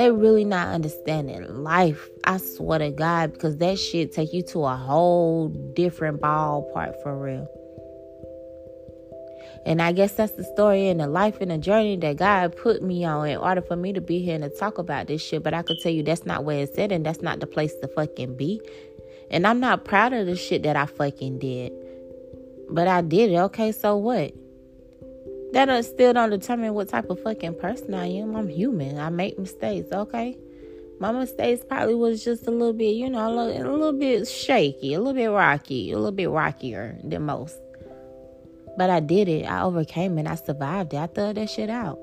They really not understanding life. I swear to God, because that shit take you to a whole different ballpark for real. And I guess that's the story and the life and the journey that God put me on in order for me to be here and to talk about this shit. But I could tell you that's not where it's at and that's not the place to fucking be. And I'm not proud of the shit that I fucking did. But I did it. Okay, so what? That still don't determine what type of fucking person I am. I'm human. I make mistakes, okay? My mistakes probably was just a little bit, you know, a little, a little bit shaky, a little bit rocky, a little bit rockier than most. But I did it. I overcame it. I survived it. I thought that shit out.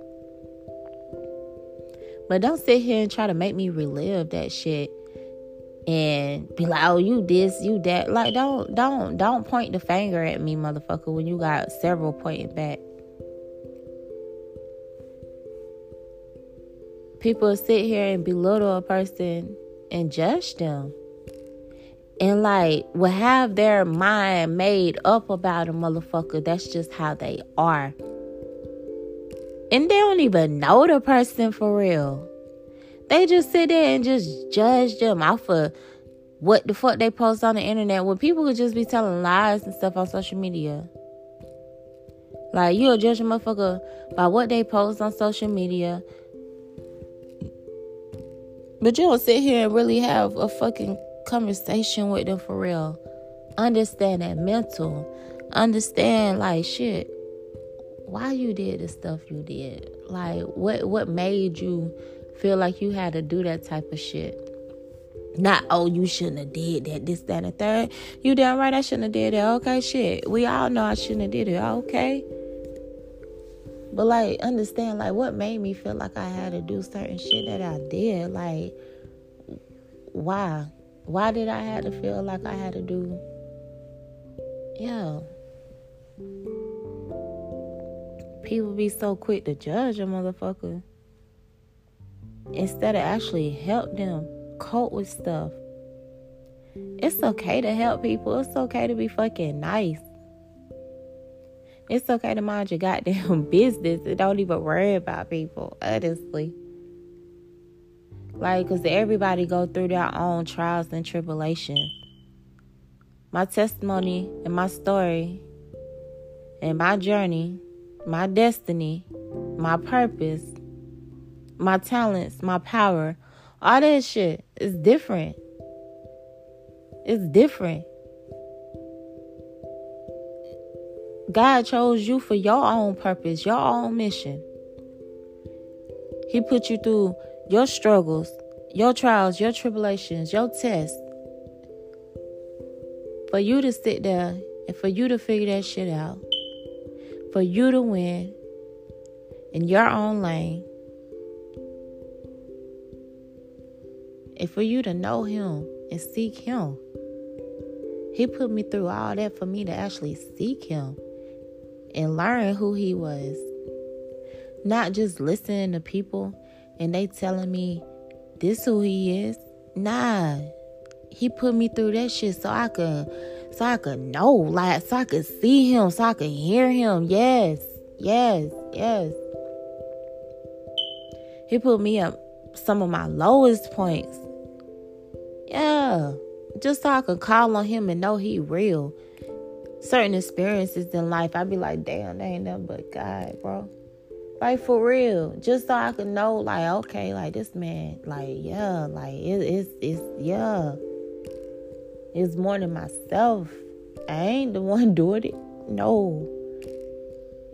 But don't sit here and try to make me relive that shit and be like, "Oh, you this, you that." Like, don't, don't, don't point the finger at me, motherfucker. When you got several pointing back. People sit here and belittle a person and judge them and like will have their mind made up about a motherfucker. That's just how they are. And they don't even know the person for real. They just sit there and just judge them off of what the fuck they post on the internet when people could just be telling lies and stuff on social media. Like you'll judge a motherfucker by what they post on social media. But you don't sit here and really have a fucking conversation with them for real. Understand that mental. Understand like shit. Why you did the stuff you did? Like what what made you feel like you had to do that type of shit? Not oh you shouldn't have did that, this, that, and the third. You damn right I shouldn't have did that. Okay, shit. We all know I shouldn't have did it. Okay. But like understand like what made me feel like I had to do certain shit that I did. Like why? Why did I have to feel like I had to do? Yeah. People be so quick to judge a motherfucker instead of actually help them cope with stuff. It's okay to help people. It's okay to be fucking nice. It's okay to mind your goddamn business and don't even worry about people, honestly. Like, because everybody go through their own trials and tribulations. My testimony and my story and my journey, my destiny, my purpose, my talents, my power, all that shit is different. It's different. God chose you for your own purpose, your own mission. He put you through your struggles, your trials, your tribulations, your tests, for you to sit there and for you to figure that shit out, for you to win in your own lane, and for you to know Him and seek Him. He put me through all that for me to actually seek Him and learn who He was. Not just listening to people and they telling me this who he is. Nah. He put me through that shit so I could so I could know, like so I could see him, so I could hear him. Yes. Yes. Yes. He put me up some of my lowest points. Yeah. Just so I could call on him and know he real. Certain experiences in life, I'd be like, damn, that ain't nothing but God, bro. Like for real, just so I could know, like, okay, like this man, like, yeah, like it, it's, it's, yeah, it's more than myself. I ain't the one doing it, no.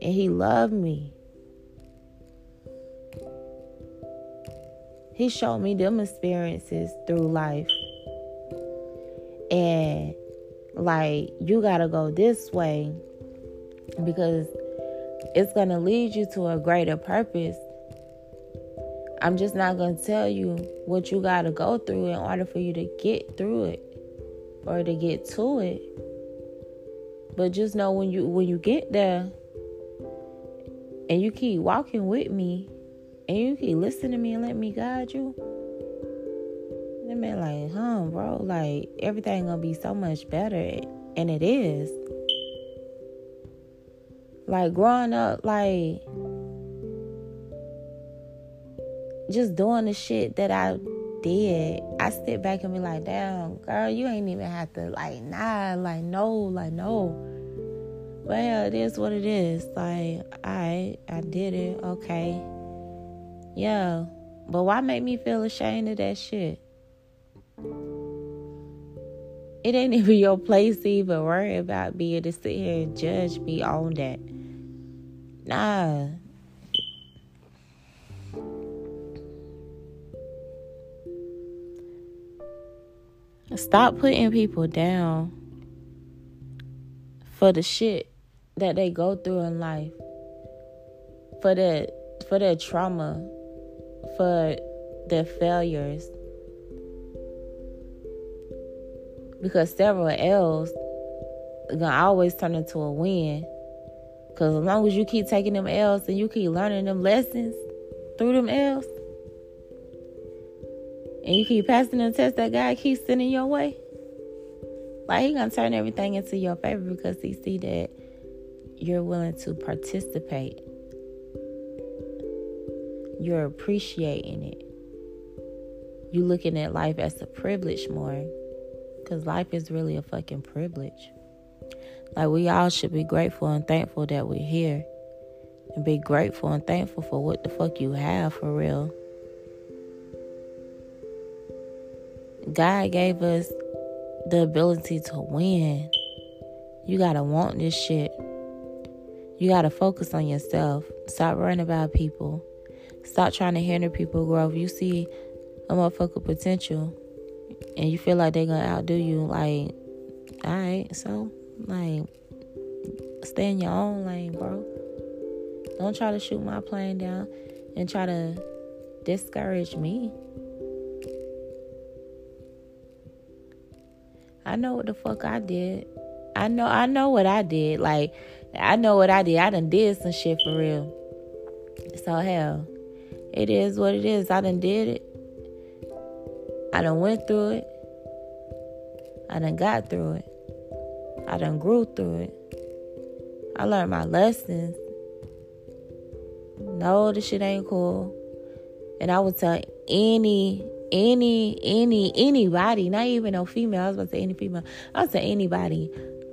And he loved me. He showed me them experiences through life, and like, you gotta go this way because it's going to lead you to a greater purpose. I'm just not going to tell you what you got to go through in order for you to get through it or to get to it. But just know when you when you get there and you keep walking with me and you keep listening to me and let me guide you. Be like, huh, bro, like everything gonna be so much better. And it is. Like growing up, like just doing the shit that I did, I sit back and be like, damn, girl, you ain't even have to like nah, like no, like no. But yeah, it is what it is. Like, I I did it, okay. Yeah. But why make me feel ashamed of that shit? It ain't even your place to even worry about being to sit here and judge me on that. Nah. Stop putting people down for the shit that they go through in life. For their for their trauma, for their failures. Because several L's gonna always turn into a win. Cause as long as you keep taking them L's and you keep learning them lessons through them L's, and you keep passing the test that God keeps sending your way, like He gonna turn everything into your favor because He see that you're willing to participate. You're appreciating it. You looking at life as a privilege more, because life is really a fucking privilege. Like we all should be grateful and thankful that we're here. And be grateful and thankful for what the fuck you have for real. God gave us the ability to win. You gotta want this shit. You gotta focus on yourself. Stop worrying about people. Stop trying to hinder people grow. If you see a motherfucker potential and you feel like they're gonna outdo you, like, alright, so like stay in your own lane, bro. Don't try to shoot my plane down and try to discourage me. I know what the fuck I did. I know I know what I did. Like I know what I did. I done did some shit for real. So hell, it is what it is. I done did it. I done went through it. I done got through it. I done grew through it. I learned my lessons. No, this shit ain't cool. And I would tell any, any, any, anybody, not even no female, I was about to say any female, I would say anybody,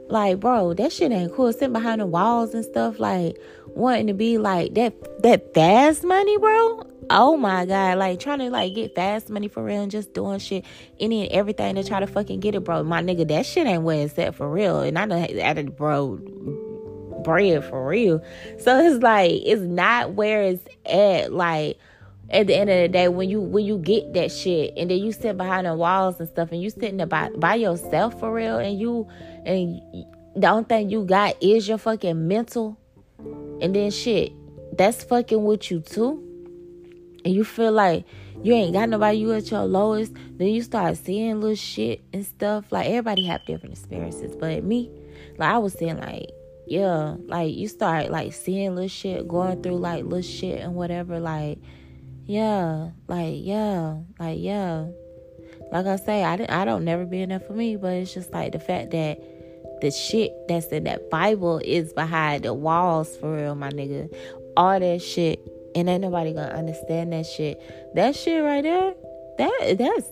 like, bro, that shit ain't cool. Sitting behind the walls and stuff, like wanting to be like that that fast money, bro. Oh my god, like trying to like get fast money for real and just doing shit, any and everything to try to fucking get it, bro. My nigga, that shit ain't where it's at for real. And I know added bro bread for real. So it's like it's not where it's at. Like at the end of the day, when you when you get that shit and then you sit behind the walls and stuff and you sitting by, by yourself for real and you and the only thing you got is your fucking mental and then shit that's fucking with you too. And you feel like you ain't got nobody you at your lowest. Then you start seeing little shit and stuff. Like everybody have different experiences. But me like i was saying like yeah like you start like seeing little shit going through like little shit and whatever. Like yeah like yeah like yeah. Like i say i didn't i don't never be enough for me but it's just like the fact that the shit that's in that Bible is behind the walls for real, my nigga. All that shit. And ain't nobody gonna understand that shit. That shit right there, that that's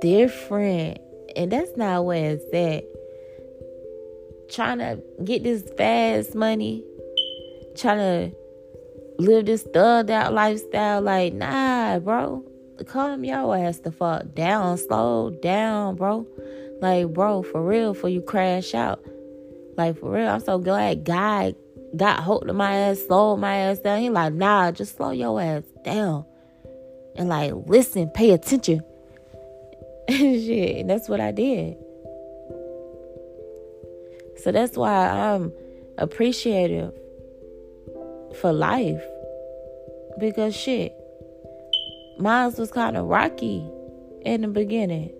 different. And that's not where it's at. Trying to get this fast money, trying to live this thugged out lifestyle, like, nah, bro. Calm your ass the fuck down, slow down, bro. Like, bro, for real, for you crash out. Like for real, I'm so glad God got hold of my ass, slowed my ass down. He like, nah, just slow your ass down. And like listen, pay attention. And shit. And that's what I did. So that's why I'm appreciative for life. Because shit, mine was kind of rocky in the beginning.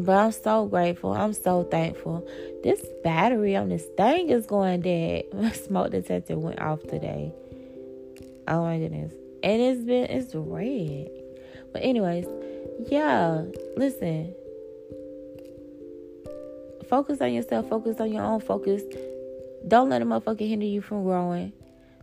But I'm so grateful. I'm so thankful. This battery on this thing is going dead. My smoke detector went off today. Oh my goodness. And it's been it's red. But anyways, yeah, listen. Focus on yourself, focus on your own focus. Don't let a motherfucker hinder you from growing.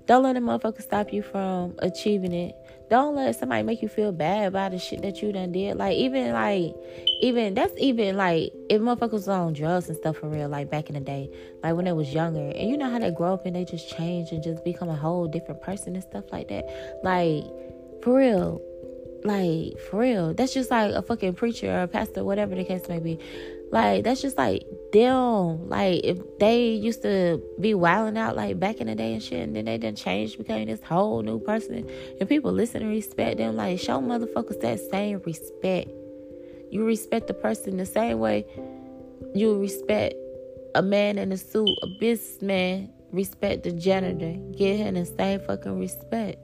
Don't let a motherfucker stop you from achieving it. Don't let somebody make you feel bad about the shit that you done did. Like even like even that's even like if motherfuckers was on drugs and stuff for real, like back in the day, like when they was younger. And you know how they grow up and they just change and just become a whole different person and stuff like that. Like for real. Like for real. That's just like a fucking preacher or a pastor, whatever the case may be. Like that's just like them. Like if they used to be wilding out like back in the day and shit, and then they done changed, became this whole new person, and people listen and respect them. Like show motherfuckers that same respect. You respect the person the same way you respect a man in a suit, a businessman respect the janitor. Give him the same fucking respect.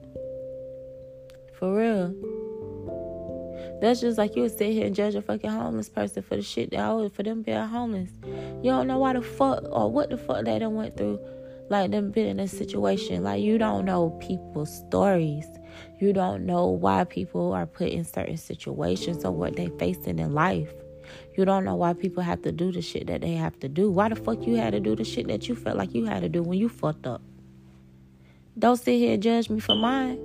For real. That's just like you would sit here and judge a fucking homeless person for the shit that I for them being homeless. You don't know why the fuck or what the fuck they done went through. Like them been in a situation. Like you don't know people's stories. You don't know why people are put in certain situations or what they facing in life. You don't know why people have to do the shit that they have to do. Why the fuck you had to do the shit that you felt like you had to do when you fucked up? Don't sit here and judge me for mine.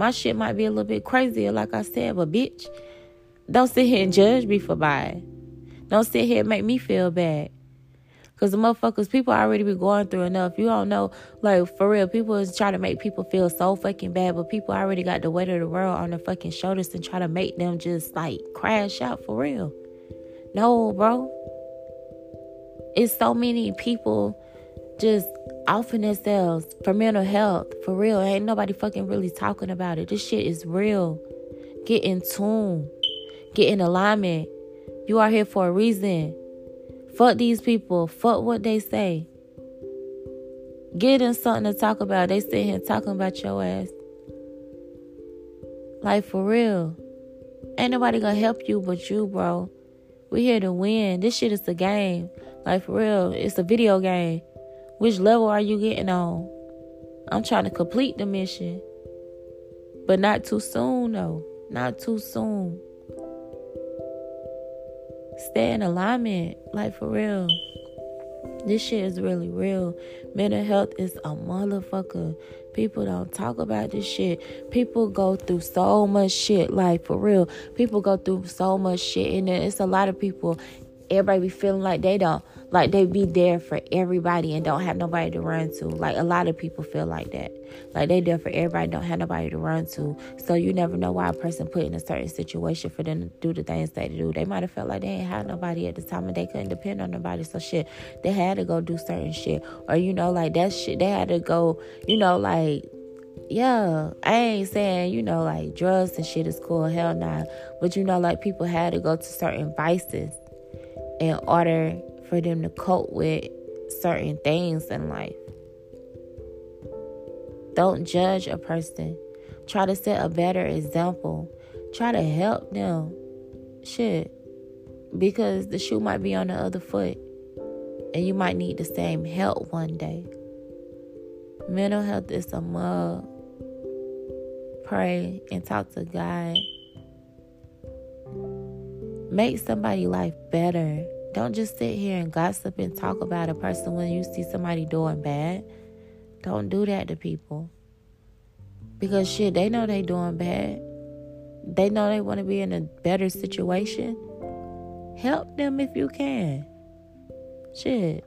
My shit might be a little bit crazier, like I said, but bitch, don't sit here and judge me for buying. Don't sit here and make me feel bad. Cause the motherfuckers, people already be going through enough. You don't know, like for real, people is trying to make people feel so fucking bad, but people already got the weight of the world on their fucking shoulders and try to make them just like crash out for real. No, bro. It's so many people just offering themselves for mental health. For real. Ain't nobody fucking really talking about it. This shit is real. Get in tune. Get in alignment. You are here for a reason. Fuck these people. Fuck what they say. Get them something to talk about. They sit here talking about your ass. Like for real. Ain't nobody gonna help you but you, bro. We here to win. This shit is a game. Like for real. It's a video game. Which level are you getting on? I'm trying to complete the mission. But not too soon, though. Not too soon. Stay in alignment. Like, for real. This shit is really real. Mental health is a motherfucker. People don't talk about this shit. People go through so much shit. Like, for real. People go through so much shit. And it's a lot of people. Everybody be feeling like they don't like they be there for everybody and don't have nobody to run to. Like a lot of people feel like that. Like they there for everybody, don't have nobody to run to. So you never know why a person put in a certain situation for them to do the things they do. They might have felt like they ain't had nobody at the time and they couldn't depend on nobody. So shit, they had to go do certain shit. Or you know, like that shit they had to go, you know, like yeah, I ain't saying, you know, like drugs and shit is cool, hell nah. But you know, like people had to go to certain vices in order for them to cope with certain things in life. Don't judge a person. Try to set a better example. Try to help them. Shit. Because the shoe might be on the other foot. And you might need the same help one day. Mental health is a mug. Pray and talk to God. Make somebody' life better. Don't just sit here and gossip and talk about a person when you see somebody doing bad. Don't do that to people. Because shit, they know they doing bad. They know they want to be in a better situation. Help them if you can. Shit.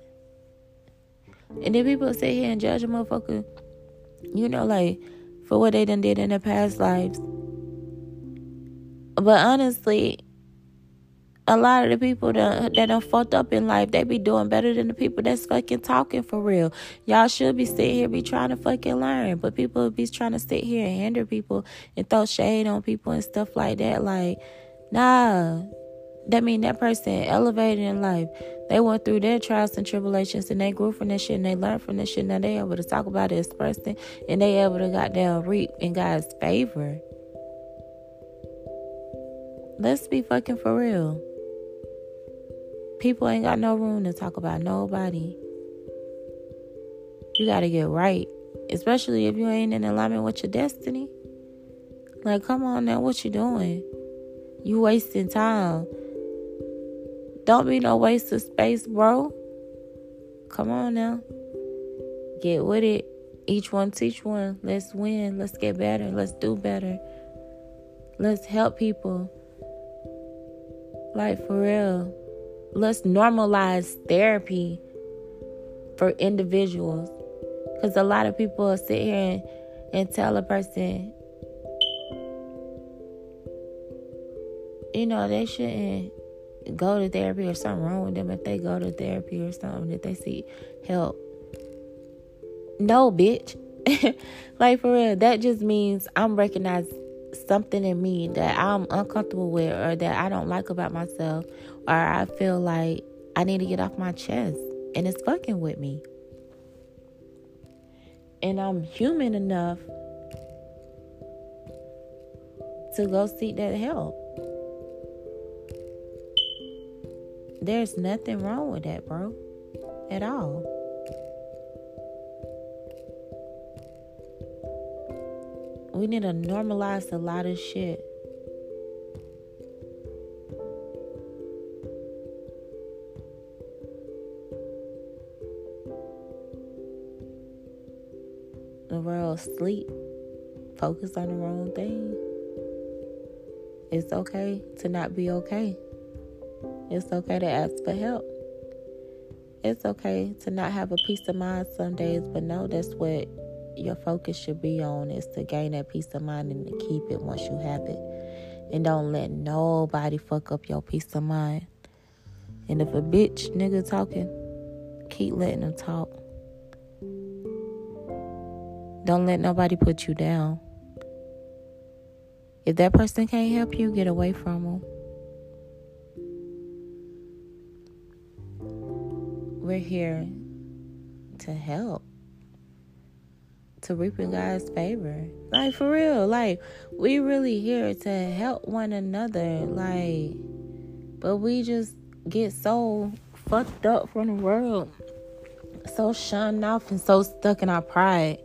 And then people sit here and judge a motherfucker, you know, like for what they done did in their past lives. But honestly, a lot of the people that that done fucked up in life, they be doing better than the people that's fucking talking for real. Y'all should be sitting here be trying to fucking learn, but people be trying to sit here and hinder people and throw shade on people and stuff like that. Like, nah, that mean that person elevated in life. They went through their trials and tribulations and they grew from that shit and they learned from that shit. Now they able to talk about it, express it, and they able to goddamn reap in God's favor. Let's be fucking for real. People ain't got no room to talk about nobody. You gotta get right. Especially if you ain't in alignment with your destiny. Like, come on now, what you doing? You wasting time. Don't be no waste of space, bro. Come on now. Get with it. Each one teach one. Let's win. Let's get better. Let's do better. Let's help people. Like for real. Let's normalize therapy for individuals. Because a lot of people sit here and, and tell a person, you know, they shouldn't go to therapy or something wrong with them if they go to therapy or something that they see help. No, bitch. like for real, that just means I'm recognizing something in me that I'm uncomfortable with or that I don't like about myself or I feel like I need to get off my chest and it's fucking with me. And I'm human enough to go seek that help. There's nothing wrong with that, bro. At all. We need to normalize a lot of shit. The world sleep. Focus on the wrong thing. It's okay to not be okay. It's okay to ask for help. It's okay to not have a peace of mind some days, but know that's what your focus should be on is to gain that peace of mind and to keep it once you have it. And don't let nobody fuck up your peace of mind. And if a bitch nigga talking, keep letting them talk. Don't let nobody put you down. If that person can't help you, get away from them. We're here to help, to reap in God's favor. Like, for real. Like, we really here to help one another. Like, but we just get so fucked up from the world, so shunned off and so stuck in our pride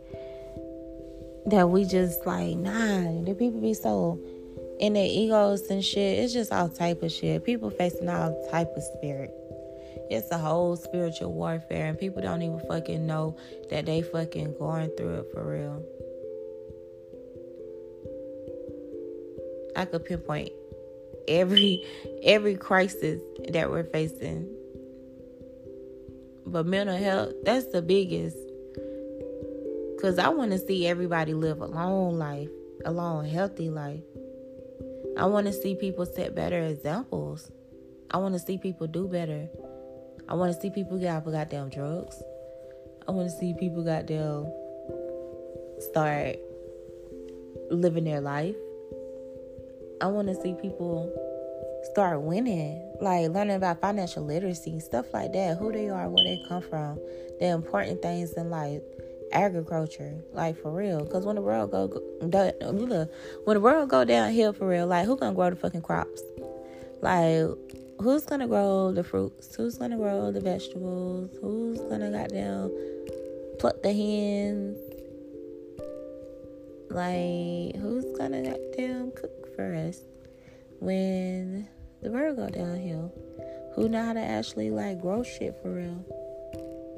that we just like, nah, the people be so in their egos and shit. It's just all type of shit. People facing all type of spirit. It's a whole spiritual warfare, and people don't even fucking know that they fucking going through it for real. I could pinpoint every every crisis that we're facing. But mental health, that's the biggest. Cause I want to see everybody live a long life, a long, healthy life. I want to see people set better examples. I want to see people do better. I want to see people get off of goddamn drugs. I want to see people goddamn start living their life. I want to see people start winning, like learning about financial literacy, stuff like that, who they are, where they come from, the important things in life, agriculture, like for real. Because when the world go, go when the world go downhill for real, like who gonna grow the fucking crops? Like who's gonna grow the fruits? Who's gonna grow the vegetables? Who's gonna goddamn pluck the hens? Like, who's gonna goddamn cook for us when the world go downhill? Who know how to actually like grow shit for real?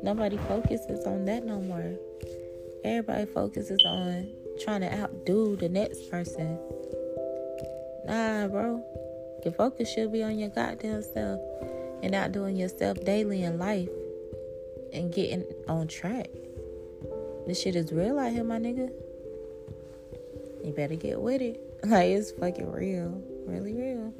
Nobody focuses on that no more. Everybody focuses on trying to outdo the next person. Nah, bro. Your focus should be on your goddamn self and not doing yourself daily in life and getting on track. This shit is real out here, my nigga. You better get with it. Like, it's fucking real. Really real.